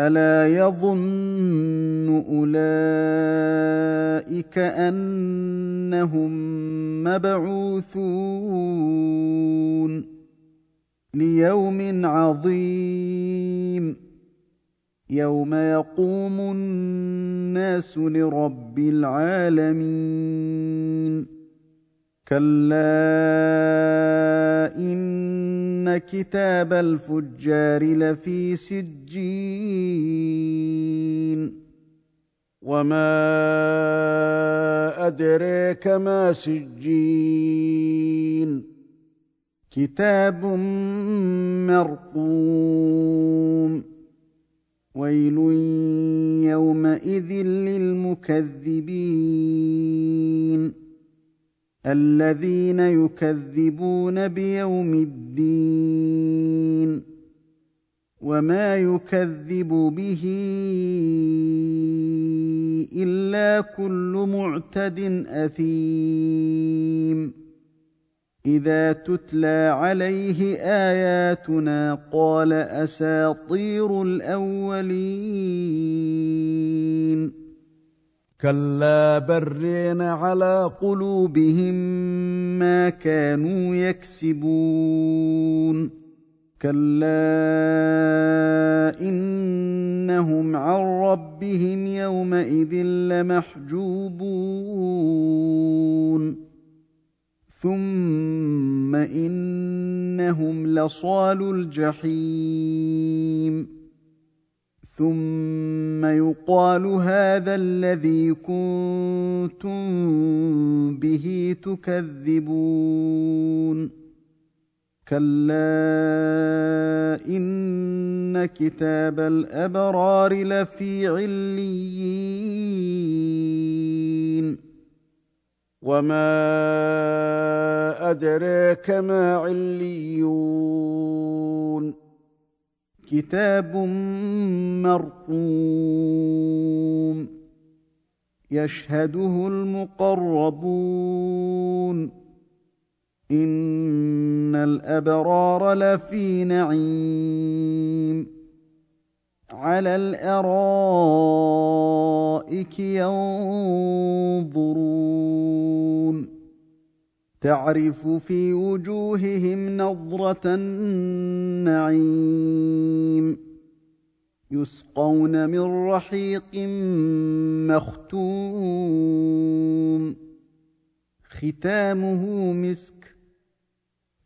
ألا يظن أولئك أنهم مبعوثون ليوم عظيم يوم يقوم الناس لرب العالمين كلا إن كتاب الفجار لفي سجين وما ادريك ما سجين كتاب مرقوم ويل يومئذ للمكذبين الذين يكذبون بيوم الدين وما يكذب به الا كل معتد اثيم اذا تتلى عليه اياتنا قال اساطير الاولين كلا برين على قلوبهم ما كانوا يكسبون كلا انهم عن ربهم يومئذ لمحجوبون ثم انهم لصال الجحيم ثم يقال هذا الذي كنتم به تكذبون كلا ان كتاب الابرار لفي عليين وما ادريك ما عليون كتاب مرقوم يشهده المقربون الأبرار لفي نعيم. على الأرائك ينظرون. تعرف في وجوههم نضره النعيم. يسقون من رحيق مختوم. ختامه مسك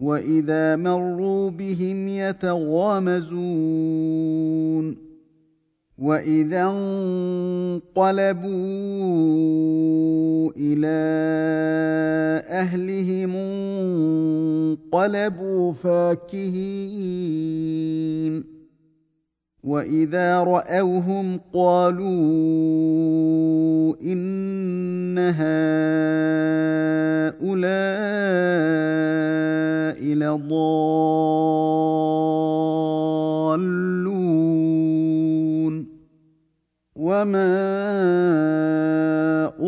واذا مروا بهم يتغامزون واذا انقلبوا إلى اهلهم انقلبوا فاكهين واذا راوهم قالوا ان هؤلاء لضالون وما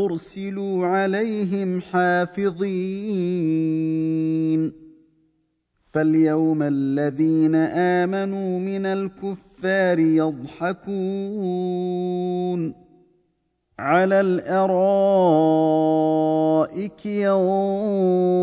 ارسلوا عليهم حافظين فاليوم الذين امنوا من الكفار يضحكون على الارائك ينظرون